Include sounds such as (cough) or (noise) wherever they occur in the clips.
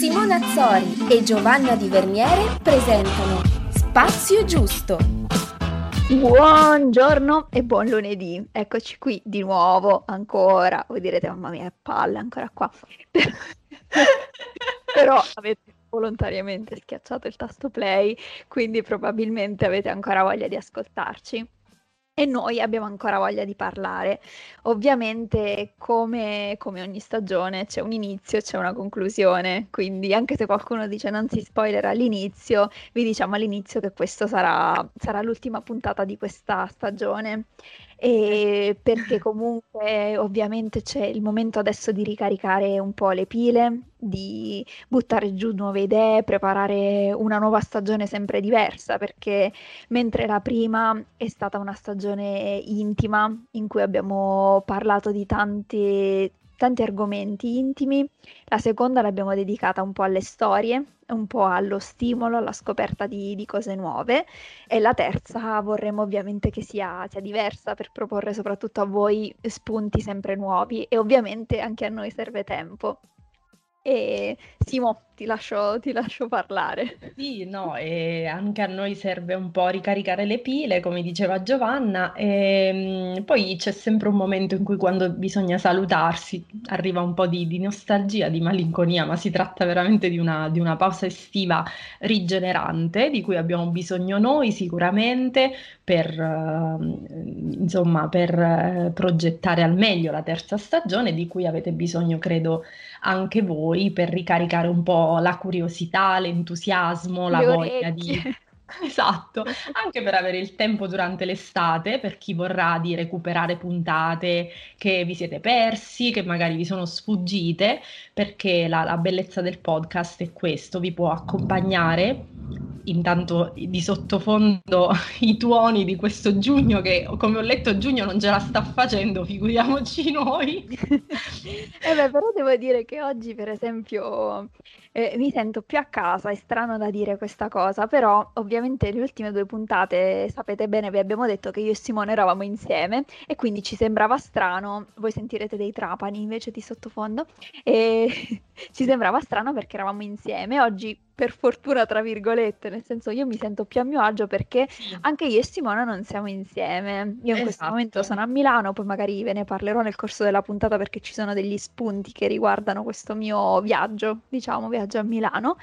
Simona Azzori e Giovanna Di Verniere presentano Spazio Giusto. Buongiorno e buon lunedì, eccoci qui di nuovo ancora. Voi direte, mamma mia, palle ancora qua. (laughs) Però avete volontariamente schiacciato il tasto play, quindi probabilmente avete ancora voglia di ascoltarci e noi abbiamo ancora voglia di parlare. Ovviamente, come, come, ogni stagione, c'è un inizio e c'è una conclusione, quindi anche se qualcuno dice non si spoiler all'inizio, vi diciamo all'inizio che questa sarà, sarà l'ultima puntata di questa stagione e perché comunque ovviamente c'è il momento adesso di ricaricare un po' le pile, di buttare giù nuove idee, preparare una nuova stagione sempre diversa, perché mentre la prima è stata una stagione intima in cui abbiamo parlato di tanti, tanti argomenti intimi, la seconda l'abbiamo dedicata un po' alle storie, un po' allo stimolo, alla scoperta di, di cose nuove e la terza vorremmo ovviamente che sia, sia, diversa per proporre soprattutto a voi spunti sempre nuovi e ovviamente anche a noi serve tempo. E Simo, ti lascio, ti lascio parlare. Sì, no, e anche a noi serve un po' ricaricare le pile, come diceva Giovanna, e mm, poi c'è sempre un momento in cui quando bisogna salutarsi arriva un po' di, di nostalgia, di malinconia, ma si tratta veramente di una, di una pausa estiva rigenerante, di cui abbiamo bisogno noi sicuramente per, uh, insomma, per uh, progettare al meglio la terza stagione, di cui avete bisogno, credo, anche voi per ricaricare un po' la curiosità, l'entusiasmo, la voglia di... (laughs) Esatto, anche per avere il tempo durante l'estate, per chi vorrà di recuperare puntate che vi siete persi, che magari vi sono sfuggite, perché la, la bellezza del podcast è questo, vi può accompagnare intanto di sottofondo (laughs) i tuoni di questo giugno che come ho letto giugno non ce la sta facendo, figuriamoci noi. (laughs) eh beh, però devo dire che oggi per esempio eh, mi sento più a casa, è strano da dire questa cosa, però ovviamente le ultime due puntate, sapete bene, vi abbiamo detto che io e Simone eravamo insieme e quindi ci sembrava strano, voi sentirete dei trapani invece di sottofondo, e (laughs) ci sembrava strano perché eravamo insieme. Oggi per fortuna, tra virgolette, nel senso io mi sento più a mio agio perché anche io e Simona non siamo insieme. Io in esatto. questo momento sono a Milano, poi magari ve ne parlerò nel corso della puntata perché ci sono degli spunti che riguardano questo mio viaggio, diciamo, viaggio a Milano.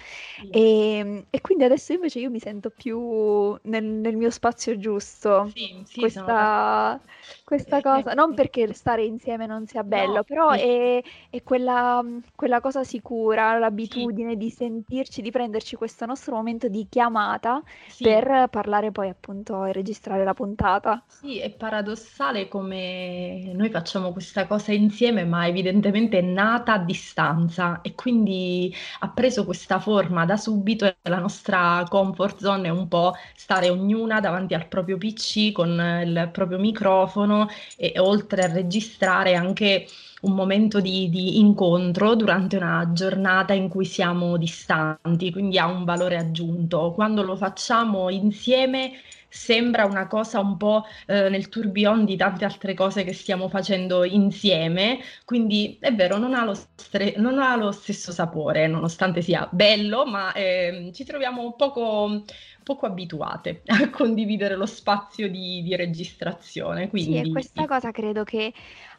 E, ehm, e, quindi adesso invece io mi sento più nel, nel mio spazio giusto. Sì, sì, questa, questa cosa, non perché stare insieme non sia bello, no, però è, è quella, quella, cosa sicura, l'abitudine di sentirci, di prenderci questo nostro momento di chiamata sì. per parlare poi appunto e registrare la puntata. Sì, è paradossale come noi facciamo questa cosa insieme, ma evidentemente è nata a distanza e quindi ha preso questa forma da subito e la nostra comfort zone è un po' stare ognuna davanti al proprio PC con il proprio microfono e, oltre a registrare anche un momento di, di, incontro durante una giornata in cui siamo distanti, quindi ha un valore aggiunto. Quando lo facciamo insieme sembra una cosa un po' eh, nel tourbillon di tante altre cose che stiamo facendo insieme, quindi è vero, non ha lo, stre- non ha lo stesso sapore, nonostante sia bello, ma eh, ci troviamo poco, poco abituate (laughs) a condividere lo spazio di, di registrazione. Quindi... Sì, e questa cosa credo che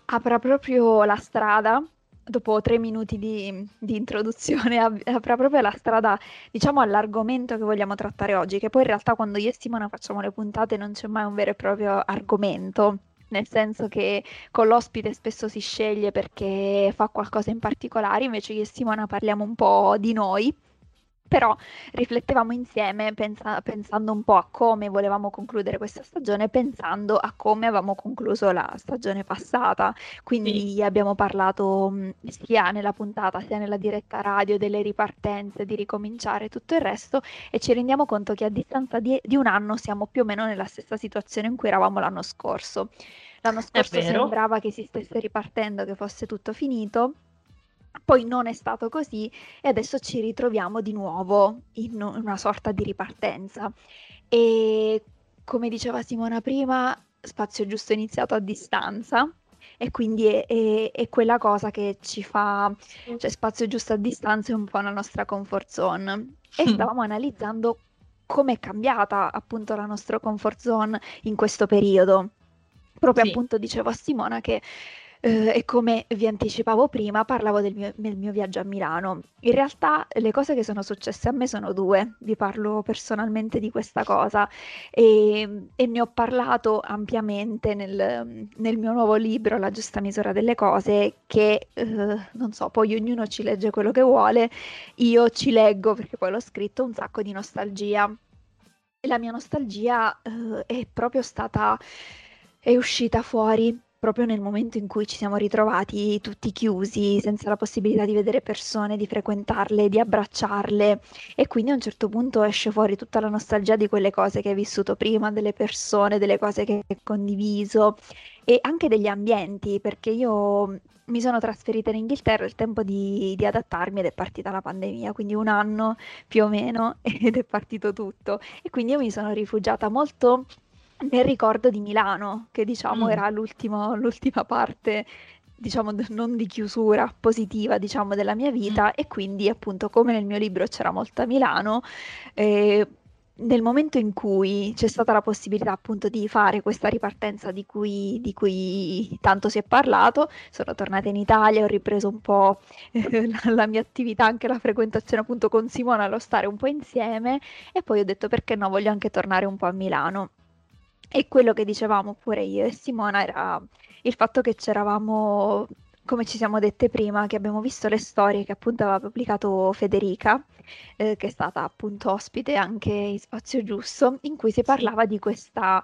apra proprio la strada, dopo tre minuti di, di introduzione, (laughs) apra proprio la strada, diciamo, all'argomento che vogliamo trattare oggi, che poi in realtà quando io e Simona facciamo le puntate non c'è mai un vero e proprio argomento, nel senso che con l'ospite spesso si sceglie perché fa qualcosa in particolare, invece io e Simona parliamo un po' di noi però riflettevamo insieme pensa- pensando un po' a come volevamo concludere questa stagione, pensando a come avevamo concluso la stagione passata. Quindi sì. abbiamo parlato mh, sia nella puntata sia nella diretta radio delle ripartenze, di ricominciare tutto il resto e ci rendiamo conto che a distanza di, di un anno siamo più o meno nella stessa situazione in cui eravamo l'anno scorso. L'anno scorso sembrava che si stesse ripartendo, che fosse tutto finito poi non è stato così e adesso ci ritroviamo di nuovo in una sorta di ripartenza. E come diceva Simona prima, Spazio Giusto è iniziato a distanza, e quindi è, è, è, quella cosa che ci fa, cioè spazio giusto a distanza è un po' la nostra comfort zone. E stavamo analizzando come è cambiata appunto la nostra comfort zone in questo periodo. Proprio sì. appunto dicevo a Simona che eh, e come vi anticipavo prima, parlavo del mio, del mio, viaggio a Milano. In realtà le cose che sono successe a me sono due, vi parlo personalmente di questa cosa e, e ne ho parlato ampiamente nel, nel, mio nuovo libro, La giusta misura delle cose, che eh, non so, poi ognuno ci legge quello che vuole, io ci leggo perché poi l'ho scritto un sacco di nostalgia. E la mia nostalgia eh, è proprio stata, è uscita fuori proprio nel momento in cui ci siamo ritrovati tutti chiusi, senza la possibilità di vedere persone, di frequentarle, di abbracciarle e quindi a un certo punto esce fuori tutta la nostalgia di quelle cose che hai vissuto prima, delle persone, delle cose che hai condiviso e anche degli ambienti, perché io mi sono trasferita in Inghilterra il tempo di, di, adattarmi ed è partita la pandemia, quindi un anno più o meno (laughs) ed è partito tutto. E quindi io mi sono rifugiata molto nel ricordo di Milano, che diciamo mm. era l'ultima parte, diciamo non di chiusura positiva, diciamo, della mia vita mm. e quindi appunto come nel mio libro c'era molta Milano, eh, nel momento in cui c'è stata la possibilità appunto di fare questa ripartenza di cui, di cui tanto si è parlato, sono tornata in Italia, ho ripreso un po' eh, la, la, mia attività, anche la frequentazione appunto con Simona, lo stare un po' insieme e poi ho detto perché no, voglio anche tornare un po' a Milano. E quello che dicevamo pure io e Simona era il fatto che c'eravamo, come ci siamo dette prima, che abbiamo visto le storie che appunto aveva pubblicato Federica, eh, che è stata appunto ospite anche in Spazio Giusto, in cui si parlava di questa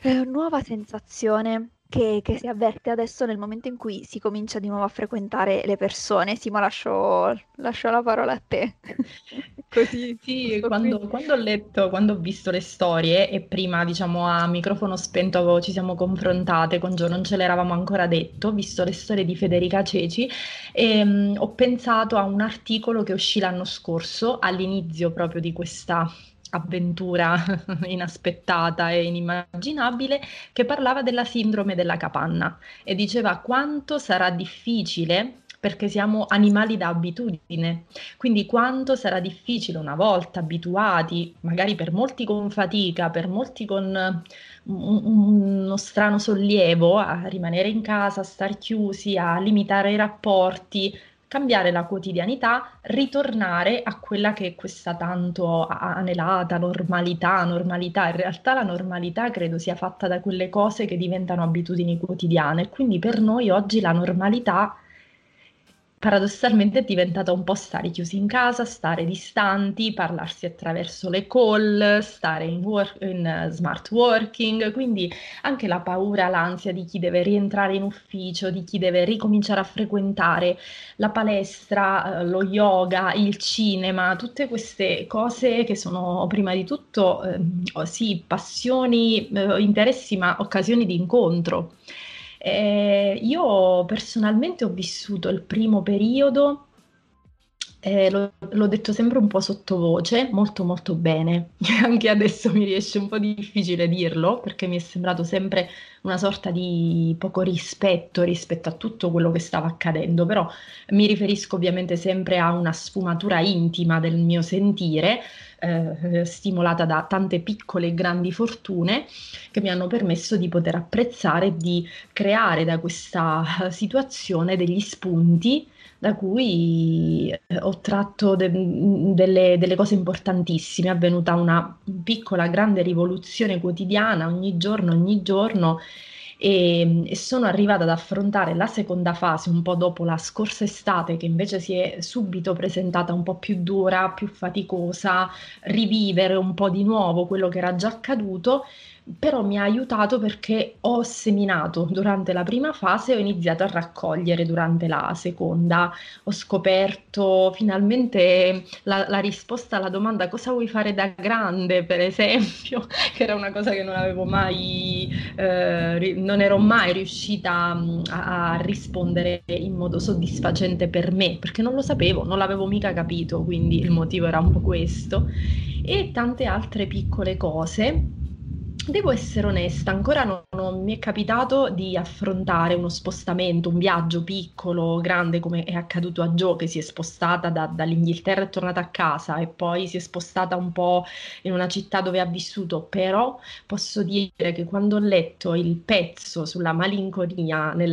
eh, nuova sensazione che, che, si avverte adesso nel momento in cui si comincia di nuovo a frequentare le persone. Simo, lascio, lascio la parola a te. (laughs) Così. Sì, (laughs) quando, quando, ho letto, quando ho visto le storie e prima, diciamo, a microfono spento ci siamo confrontate con Gio, non ce l'eravamo ancora detto, ho visto le storie di Federica Ceci e um, ho pensato a un articolo che uscì l'anno scorso, all'inizio proprio di questa avventura (laughs) inaspettata e inimmaginabile che parlava della sindrome della capanna e diceva quanto sarà difficile perché siamo animali da abitudine, quindi quanto sarà difficile una volta abituati, magari per molti con fatica, per molti con uno strano sollievo a rimanere in casa, a star chiusi, a limitare i rapporti, cambiare la quotidianità, ritornare a quella che è questa tanto anelata normalità, normalità. In realtà la normalità credo sia fatta da quelle cose che diventano abitudini quotidiane, quindi per noi oggi la normalità paradossalmente è diventata un po' stare chiusi in casa, stare distanti, parlarsi attraverso le call, stare in, work, in smart working, quindi anche la paura, l'ansia di chi deve rientrare in ufficio, di chi deve ricominciare a frequentare la palestra, eh, lo yoga, il cinema, tutte queste cose che sono prima di tutto eh, sì, passioni, eh, interessi, ma occasioni di incontro. Eh, io personalmente ho vissuto il primo periodo, eh, lo, l'ho detto sempre un po' sottovoce, molto molto bene. (laughs) Anche adesso mi riesce un po' difficile dirlo perché mi è sembrato sempre una sorta di poco rispetto rispetto a tutto quello che stava accadendo, però mi riferisco ovviamente sempre a una sfumatura intima del mio sentire eh, stimolata da tante piccole e grandi fortune che mi hanno permesso di poter apprezzare e di creare da questa situazione degli spunti da cui eh, ho tratto de- delle, delle, cose importantissime. È avvenuta una piccola, grande rivoluzione quotidiana ogni giorno, ogni giorno e, e, sono arrivata ad affrontare la seconda fase un po' dopo la scorsa estate che invece si è subito presentata un po' più dura, più faticosa, rivivere un po' di nuovo quello che era già accaduto però mi ha aiutato perché ho seminato durante la prima fase e ho iniziato a raccogliere durante la seconda. Ho scoperto finalmente la, la, risposta alla domanda cosa vuoi fare da grande, per esempio, (laughs) che era una cosa che non avevo mai, eh, non ero mai riuscita a, a rispondere in modo soddisfacente per me, perché non lo sapevo, non l'avevo mica capito, quindi il motivo era un po' questo. E tante altre piccole cose Devo essere onesta, ancora non, non, mi è capitato di affrontare uno spostamento, un viaggio piccolo, grande, come è accaduto a Jo, che si è spostata da, dall'Inghilterra è tornata a casa e poi si è spostata un po' in una città dove ha vissuto, però posso dire che quando ho letto il pezzo sulla malinconia nel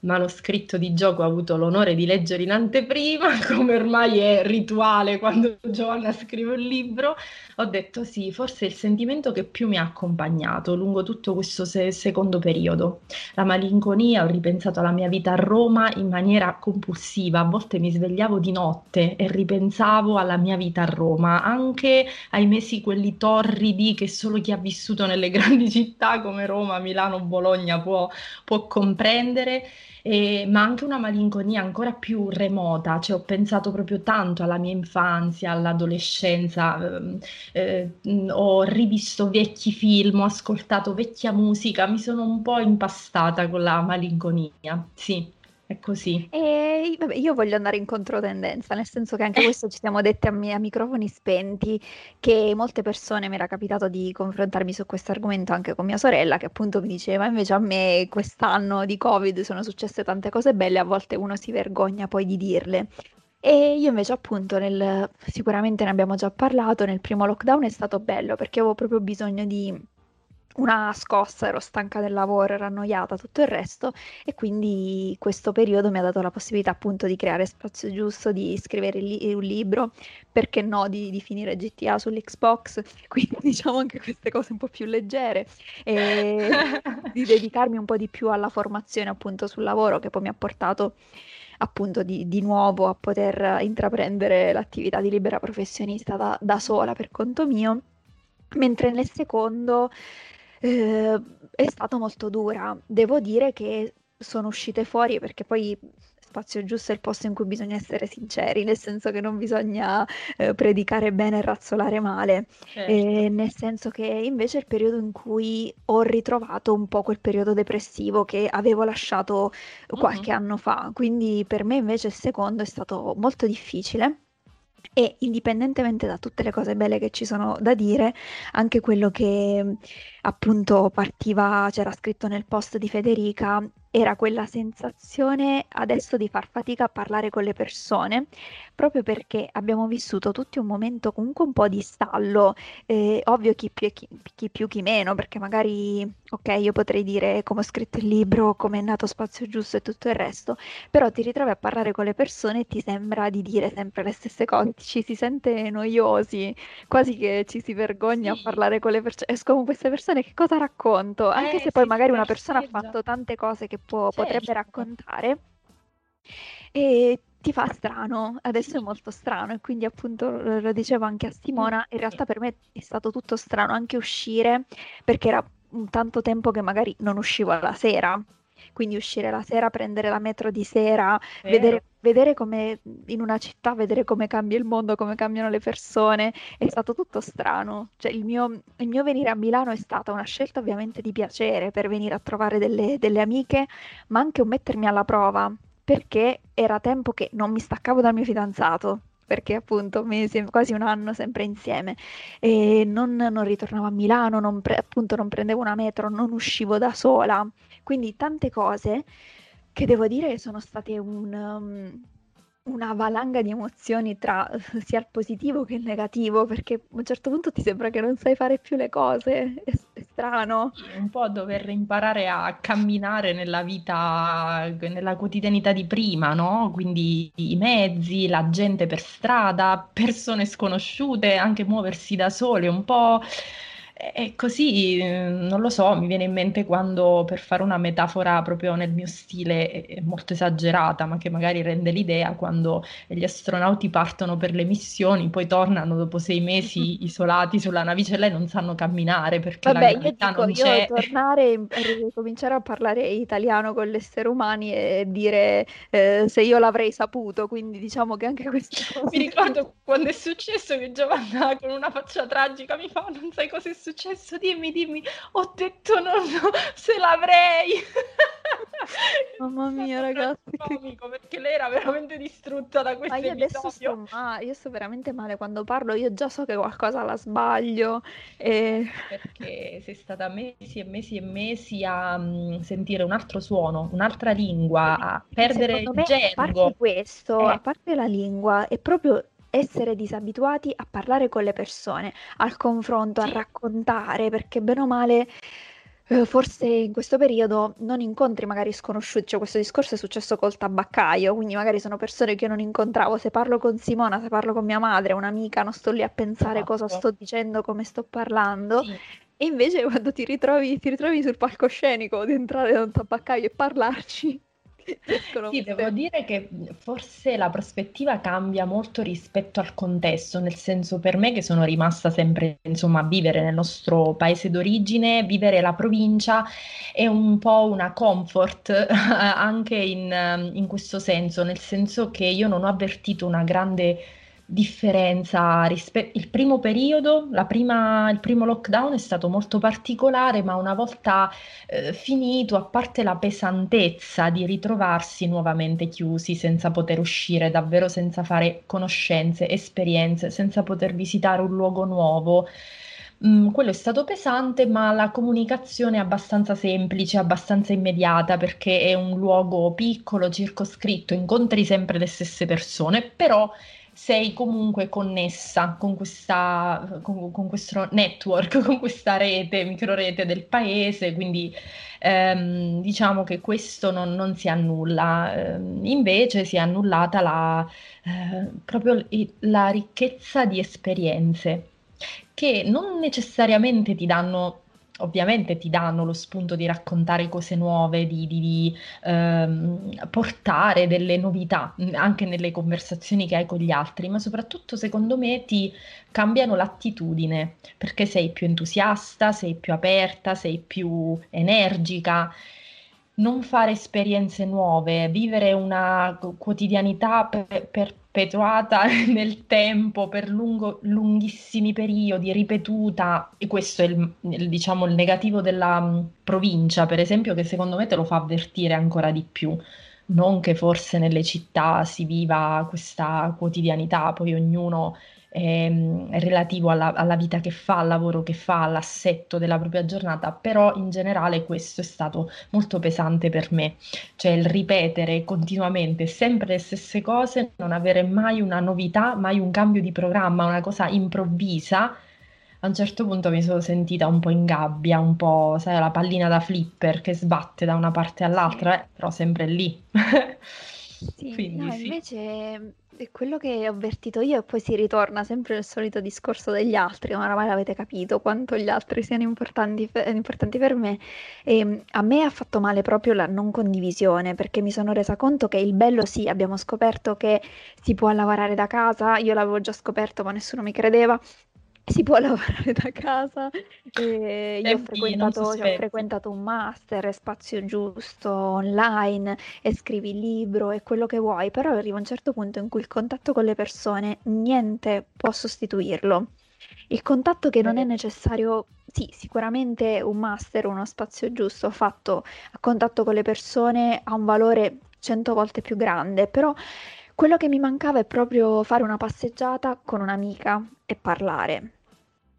manoscritto di che ho avuto l'onore di leggere in anteprima, (laughs) come ormai è rituale quando Giovanna scrive un libro, ho detto sì, forse il sentimento che più mi ha accompagnato lungo tutto questo se- secondo periodo. La malinconia, ho ripensato alla mia vita a Roma in maniera compulsiva, a volte mi svegliavo di notte e ripensavo alla mia vita a Roma, anche ai mesi quelli torridi che solo chi ha vissuto nelle (laughs) grandi città come Roma, Milano, Bologna può, può comprendere e, ma anche una malinconia ancora più remota, cioè ho pensato proprio tanto alla mia infanzia, all'adolescenza, ehm, eh, ho rivisto vecchi film, ho ascoltato vecchia musica, mi sono un po' impastata con la malinconia, sì. È così. E vabbè, io voglio andare in controtendenza, nel senso che anche questo ci siamo detti a, a, microfoni spenti, che molte persone mi era capitato di confrontarmi su questo argomento anche con mia sorella, che appunto mi diceva invece a me quest'anno di Covid sono successe tante cose belle, a volte uno si vergogna poi di dirle. E io invece appunto nel, sicuramente ne abbiamo già parlato, nel primo lockdown è stato bello perché avevo proprio bisogno di una scossa, ero stanca del lavoro, ero annoiata, tutto il resto e quindi questo periodo mi ha dato la possibilità appunto di creare spazio giusto, di scrivere li- un libro, perché no, di, di, finire GTA sull'Xbox, (laughs) quindi diciamo anche queste cose un po' più leggere e (laughs) di dedicarmi un po' di più alla formazione appunto sul lavoro che poi mi ha portato appunto di, di nuovo a poter intraprendere l'attività di libera professionista da, da sola per conto mio. Mentre nel secondo eh, è stata molto dura. Devo dire che sono uscite fuori perché poi spazio giusto è il posto in cui bisogna essere sinceri, nel senso che non bisogna eh, predicare bene e razzolare male, certo. eh, nel senso che invece è il periodo in cui ho ritrovato un po' quel periodo depressivo che avevo lasciato qualche uh-huh. anno fa, quindi per me invece il secondo è stato molto difficile e indipendentemente da tutte le cose belle che ci sono da dire, anche quello che appunto partiva, c'era scritto nel post di Federica, era quella sensazione adesso di far fatica a parlare con le persone, proprio perché abbiamo vissuto tutti un momento comunque un po' di stallo, eh, ovvio chi più, chi, chi più chi meno, perché magari, ok, io potrei dire come ho scritto il libro, come è nato Spazio Giusto e tutto il resto, però ti ritrovi a parlare con le persone e ti sembra di dire sempre le stesse cose, ci si sente noiosi, quasi che ci si vergogna sì. a parlare con le persone, escono queste persone, che cosa racconto? Anche eh, se poi magari una persona ha fatto tante cose che può, certo. potrebbe raccontare. E ti fa strano, adesso è molto strano e quindi appunto lo dicevo anche a Simona, in realtà per me è stato tutto strano anche uscire perché era tanto tempo che magari non uscivo la sera, quindi uscire la sera, prendere la metro di sera, vedere, vedere, come in una città, vedere come cambia il mondo, come cambiano le persone, è stato tutto strano. Cioè, il mio, il mio venire a Milano è stata una scelta ovviamente di piacere per venire a trovare delle, delle amiche, ma anche un mettermi alla prova, perché era tempo che non mi staccavo dal mio fidanzato, perché appunto mesi, quasi un anno sempre insieme. E non, non ritornavo a Milano, non pre- appunto non prendevo una metro, non uscivo da sola, quindi tante cose che devo dire sono state un, um, una valanga di emozioni tra (laughs) sia il positivo che il negativo, perché a un certo punto ti sembra che non sai fare più le cose, è, è strano. Un po' dover imparare a camminare nella vita, nella quotidianità di prima, no? Quindi i mezzi, la gente per strada, persone sconosciute, anche muoversi da sole, un po' E così, non lo so, mi viene in mente quando, per fare una metafora proprio nel mio stile molto esagerata, ma che magari rende l'idea, quando gli astronauti partono per le missioni, poi tornano dopo sei mesi (laughs) isolati sulla navicella e non sanno camminare perché Vabbè, la gravità non io tornare e ricominciare a parlare italiano con gli esseri umani e dire eh, se io l'avrei saputo, quindi diciamo che anche queste (laughs) cose... Mi ricordo quando è successo che Giovanna con una faccia tragica mi fa non sai cosa è successo successo? Dimmi, dimmi. Ho detto no, no, se l'avrei. (laughs) Mamma mia, ragazzi, che... perché lei era veramente distrutta da questo Ma io adesso sto male, io sto veramente male quando parlo, io già so che qualcosa la sbaglio e... Perché sei stata mesi e mesi e mesi a mm, sentire un altro suono, un'altra lingua, a perdere Secondo il me, a parte gergo. questo, Eh. a parte la lingua, è proprio essere disabituati a parlare con le persone, al confronto, a Sì. raccontare, perché bene o male, eh, forse in questo periodo non incontri magari sconosciuti, cioè questo discorso è successo col tabaccaio, quindi magari sono persone che io non incontravo, se parlo con Simona, se parlo con mia madre, un'amica, non sto lì a pensare cosa Esatto. sto dicendo, come sto parlando, Sì. e invece quando ti ritrovi, ti ritrovi sul palcoscenico di entrare da un tabaccaio e parlarci, Sì, devo dire che forse la prospettiva cambia molto rispetto al contesto, nel senso per me che sono rimasta sempre, insomma, a vivere nel nostro paese d'origine, vivere la provincia è un po' una comfort (laughs) anche in, in questo senso, nel senso che io non ho avvertito una grande differenza rispetto il primo periodo, prima- il primo lockdown è stato molto particolare, ma una volta eh, finito, a parte la pesantezza di ritrovarsi nuovamente chiusi senza poter uscire, davvero senza fare conoscenze, esperienze, senza poter visitare un luogo nuovo. Mm, quello è stato pesante, ma la comunicazione è abbastanza semplice, abbastanza immediata perché è un luogo piccolo, circoscritto, incontri sempre le stesse persone, però sei comunque connessa con questa, con, con questo network, (laughs) con questa rete, microrete del paese, quindi ehm, diciamo che questo non, non si annulla. Ehm, invece si è annullata la, eh, proprio la ricchezza di esperienze che non necessariamente ti danno, ovviamente ti danno lo spunto di raccontare cose nuove, di, di- di, ehm, portare delle novità mh, anche nelle conversazioni che hai con gli altri, ma soprattutto secondo me ti cambiano l'attitudine perché sei più entusiasta, sei più aperta, sei più energica. Non fare esperienze nuove, vivere una quotidianità pe- perpetuata (laughs) nel tempo per lungo- lunghissimi periodi, ripetuta, e questo è il, il, diciamo, il negativo della mh, provincia, per esempio, che secondo me te lo fa avvertire ancora di più. Non che forse nelle città si viva questa quotidianità, poi ognuno ehm, relativo alla, alla vita che fa, al lavoro che fa, all'assetto della propria giornata, però in generale questo è stato molto pesante per me, cioè il ripetere continuamente sempre le stesse cose, non avere mai una novità, mai un cambio di programma, una cosa improvvisa. A un certo punto mi sono sentita un po' in gabbia, un po', sai, la pallina da flipper che sbatte da una parte all'altra, eh, però sempre lì. (laughs) Sì, Quindi no, sì. invece è quello che ho avvertito io e poi si ritorna sempre nel solito discorso degli altri, ma oramai l'avete capito quanto gli altri siano importanti, importanti per me. E mm, a me ha fatto male proprio la non condivisione, perché mi sono resa conto che il bello sì, abbiamo scoperto che si può lavorare da casa, io l'avevo già scoperto ma nessuno mi credeva. Si può (laughs) lavorare da casa e io ho frequentato, cioè, ho frequentato un master, spazio giusto, online, e scrivi il libro e quello che vuoi, però arriva un certo punto in cui il contatto con le persone niente può sostituirlo. Il contatto che non è necessario, sì, sicuramente un master, uno spazio giusto fatto a contatto con le persone ha un valore cento volte più grande, però quello che mi mancava è proprio fare una passeggiata con un'amica e parlare.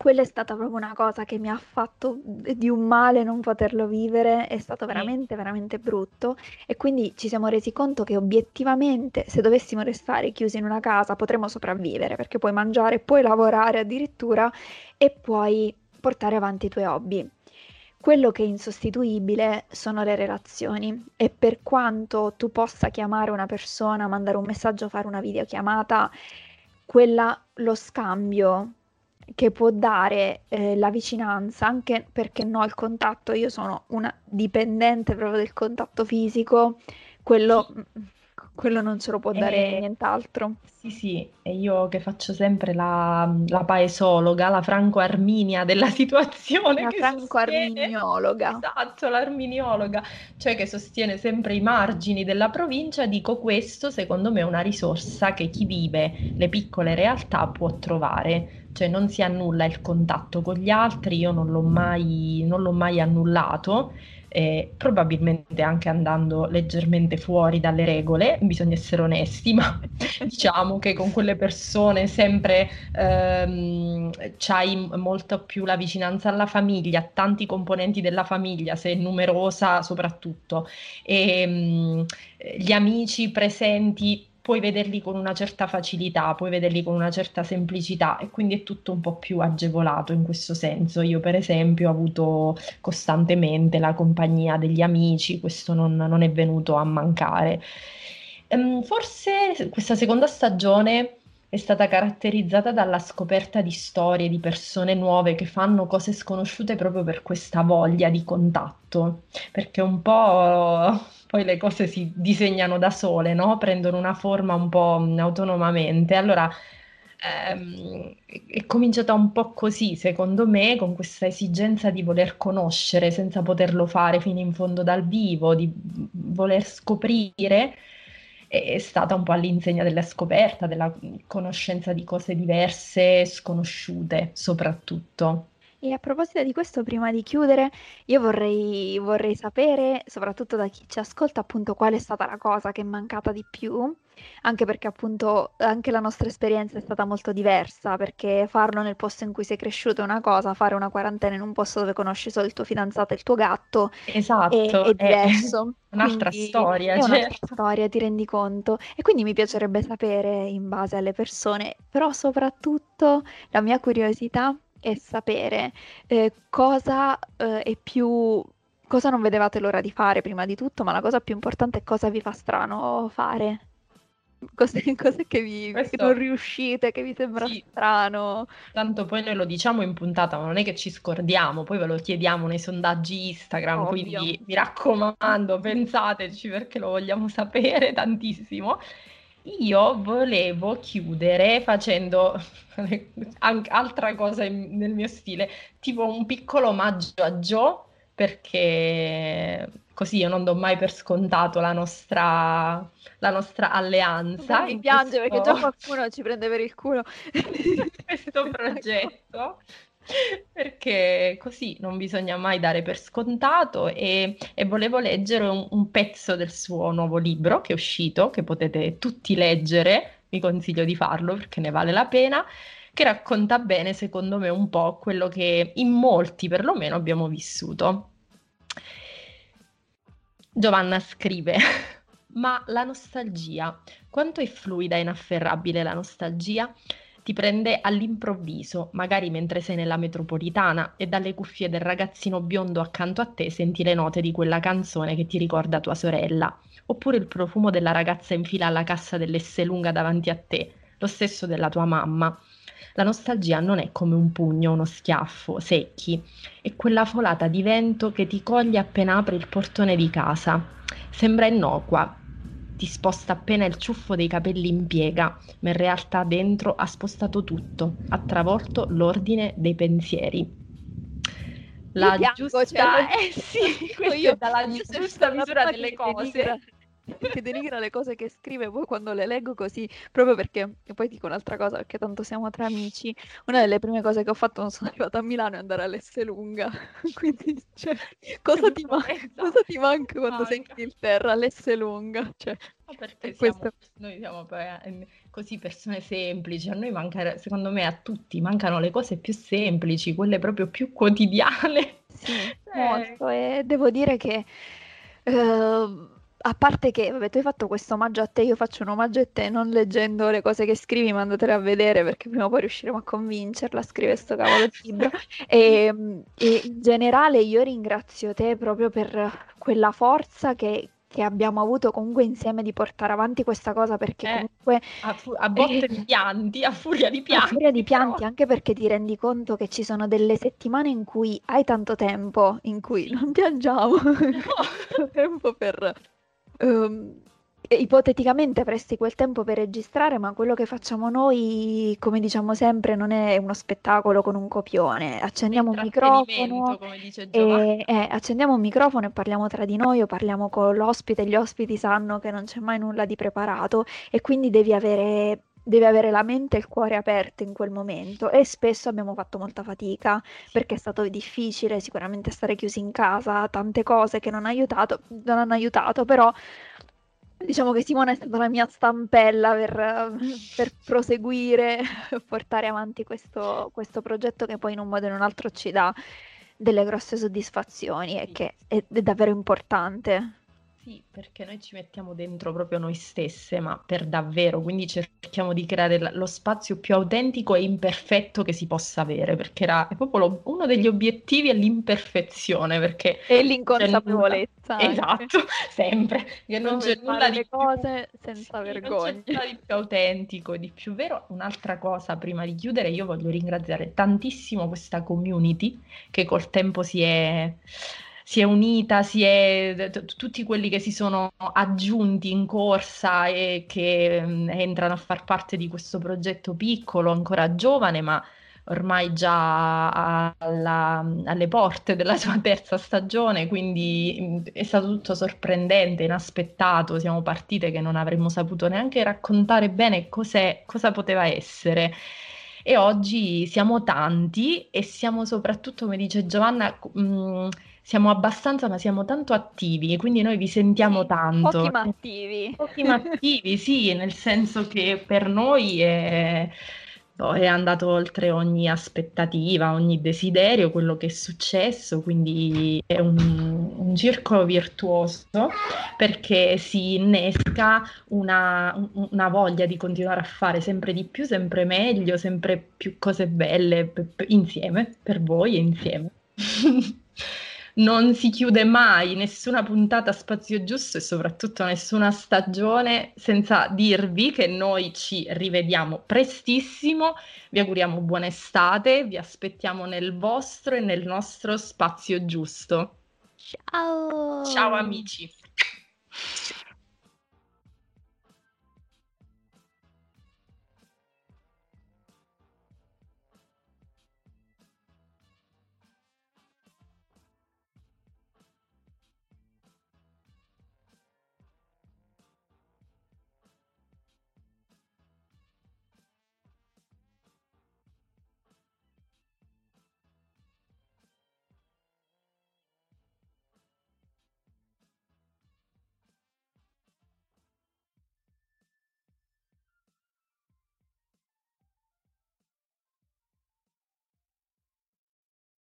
Quella è stata proprio una cosa che mi ha fatto di un male non poterlo vivere, è stato veramente, veramente brutto. E quindi ci siamo resi conto che obiettivamente se dovessimo restare chiusi in una casa potremmo sopravvivere perché puoi mangiare, puoi lavorare addirittura e puoi portare avanti i tuoi hobby. Quello che è insostituibile sono le relazioni. E per quanto tu possa chiamare una persona, mandare un messaggio, fare una videochiamata, quella, lo scambio che può dare eh, la vicinanza, anche perché no, il contatto, io sono una dipendente proprio del contatto fisico, quello, quello non ce lo può dare e... nient'altro. Sì, sì, e io che faccio sempre la, la paesologa, la franco-arminia della (laughs) situazione. La franco-arminiologa. Esatto, l'arminiologa, cioè che sostiene sempre i margini della provincia, dico questo secondo me è una risorsa che chi vive le piccole realtà può trovare, cioè non si annulla il contatto con gli altri, io non l'ho mai, non l'ho mai annullato eh, probabilmente anche andando leggermente fuori dalle regole, bisogna essere onesti, (laughs) ma diciamo che con quelle persone sempre ehm, c'hai molto più la vicinanza alla famiglia, tanti componenti della famiglia, se è numerosa soprattutto, e ehm, gli amici presenti puoi vederli con una certa facilità, puoi vederli con una certa semplicità e quindi è tutto un po' più agevolato in questo senso. Io per esempio ho avuto costantemente la compagnia degli amici, questo non, non è venuto a mancare. Um, forse questa seconda stagione è stata caratterizzata dalla scoperta di storie di persone nuove che fanno cose sconosciute proprio per questa voglia di contatto, perché un po' poi le cose si disegnano da sole, no? Prendono una forma un po' autonomamente. Allora ehm, è cominciata un po' così, secondo me, con questa esigenza di voler conoscere senza poterlo fare fino in fondo dal vivo, di voler scoprire è stata un po' all'insegna della scoperta, della conoscenza di cose diverse, sconosciute soprattutto. E a proposito di questo, prima di chiudere, io vorrei, vorrei sapere, soprattutto da chi ci ascolta, appunto qual è stata la cosa che è mancata di più, anche perché appunto anche la nostra esperienza è stata molto diversa, perché farlo nel posto in cui sei cresciuto è una cosa, fare una quarantena in un posto dove conosci solo il tuo fidanzato e il tuo gatto esatto, è, è diverso. È (laughs) un'altra quindi, storia, è certo. un'altra storia, ti rendi conto. E quindi mi piacerebbe sapere in base alle persone, però soprattutto la mia curiosità e sapere eh, cosa eh, è più cosa non vedevate l'ora di fare prima di tutto, ma la cosa più importante è cosa vi fa strano fare. Cos'è, cos'è che, vi, Questo... che non riuscite, che vi sembra sì. strano? Tanto poi noi lo diciamo in puntata, ma non è che ci scordiamo, poi ve lo chiediamo nei sondaggi Instagram, Ovvio. quindi mi raccomando, pensateci perché lo vogliamo sapere tantissimo. Io volevo chiudere facendo (laughs) altra cosa in- nel mio stile, tipo un piccolo omaggio a Joe, perché così io non do mai per scontato la nostra, la nostra alleanza. Mi piange questo... perché già qualcuno ci prende per il culo. (laughs) questo (laughs) progetto (laughs) perché così non bisogna mai dare per scontato e, e volevo leggere un, un, pezzo del suo nuovo libro che è uscito, che potete tutti leggere, vi consiglio di farlo perché ne vale la pena, che racconta bene secondo me un po' quello che in molti perlomeno abbiamo vissuto. Giovanna scrive, (laughs) ma la nostalgia, quanto è fluida e inafferrabile la nostalgia? Ti prende all'improvviso, magari mentre sei nella metropolitana e dalle cuffie del ragazzino biondo accanto a te senti le note di quella canzone che ti ricorda tua sorella, oppure il profumo della ragazza in fila alla cassa dell'Esselunga davanti a te, lo stesso della tua mamma. La nostalgia non è come un pugno, uno schiaffo, secchi, è quella folata di vento che ti coglie appena apri il portone di casa. Sembra innocua, ti sposta appena il ciuffo dei capelli in piega, ma in realtà dentro ha spostato tutto, ha travolto l'ordine dei pensieri. La giusta... Cioè, (laughs) eh sì, (laughs) è dalla giusta misura delle cose (laughs) che denigra le cose che scrive, poi quando le leggo così, proprio perché, e poi dico un'altra cosa, perché tanto siamo tra amici, una delle prime cose che ho fatto quando sono arrivata a Milano è andare all'Esselunga, (laughs) quindi, cioè, cosa ti, man- cosa ti manca quando sei in Inghilterra? L'Esselunga, cioè, perché siamo, questo... noi siamo eh, così persone semplici, a noi manca, secondo me a tutti mancano le cose più semplici, quelle proprio più quotidiane. Sì, (laughs) eh. molto, e devo dire che... Uh, a parte che, vabbè, tu hai fatto questo omaggio a te, io faccio un omaggio a te non leggendo le cose che scrivi, ma andatele a vedere perché prima o poi riusciremo a convincerla a scrivere questo cavolo di libro. E, (laughs) ehm, e, in generale io ringrazio te proprio per quella forza che, che abbiamo avuto comunque insieme di portare avanti questa cosa perché eh, comunque a, fu- a botte eh, di pianti, a furia di pianti. (laughs) A furia di pianti, però. anche perché ti rendi conto che ci sono delle settimane in cui hai tanto tempo, in cui non piangiamo, (laughs) no. tempo per Um, ipoteticamente avresti quel tempo per registrare, ma quello che facciamo noi, come diciamo sempre, non è uno spettacolo con un copione. Accendiamo un microfono, e, eh, accendiamo un microfono e parliamo tra di noi o parliamo con l'ospite. Gli ospiti sanno che non c'è mai nulla di preparato e quindi devi avere devi avere la mente e il cuore aperto in quel momento e spesso abbiamo fatto molta fatica perché è stato difficile sicuramente stare chiusi in casa, tante cose che non, aiutato, non hanno aiutato, però diciamo che Simone è stata la mia stampella per, (laughs) per proseguire, (laughs) portare avanti questo, questo progetto che poi in un modo o in un altro ci dà delle grosse soddisfazioni e che è, è davvero importante. Sì, perché noi ci mettiamo dentro proprio noi stesse, ma per davvero, quindi cerchiamo di creare lo spazio più autentico e imperfetto che si possa avere, perché era è proprio lo, uno degli obiettivi è l'imperfezione, perché e l'inconsapevolezza. Esatto, (laughs) sempre, che non, non c'è nulla di cose più... senza sì, vergogna. Non c'è nulla di più autentico, di più vero. Un'altra cosa prima di chiudere, io voglio ringraziare tantissimo questa community che col tempo si è si è unita, si è, tutti quelli che si sono aggiunti in corsa e che mh, mm, entrano a far parte di questo progetto piccolo, ancora giovane, ma ormai già alla, alle porte della sua (laughs) terza stagione, quindi mm, è stato tutto sorprendente, inaspettato, siamo partite che non avremmo saputo neanche raccontare bene cosa poteva essere. E oggi siamo tanti e siamo soprattutto, come dice Giovanna, mh, mm, siamo abbastanza, ma siamo tanto attivi, quindi noi vi sentiamo tanto. Pochi ma attivi. Pochi ma attivi, sì, nel senso che per noi è, boh, è andato oltre ogni aspettativa, ogni desiderio, quello che è successo, quindi è un, un circolo virtuoso perché si innesca una, una, voglia di continuare a fare sempre di più, sempre meglio, sempre più cose belle p- p- insieme, per voi e insieme. (laughs) non si chiude mai nessuna puntata a spazio giusto e soprattutto nessuna stagione senza dirvi che noi ci rivediamo prestissimo, vi auguriamo buona estate, vi aspettiamo nel vostro e nel nostro spazio giusto. Ciao! Ciao amici!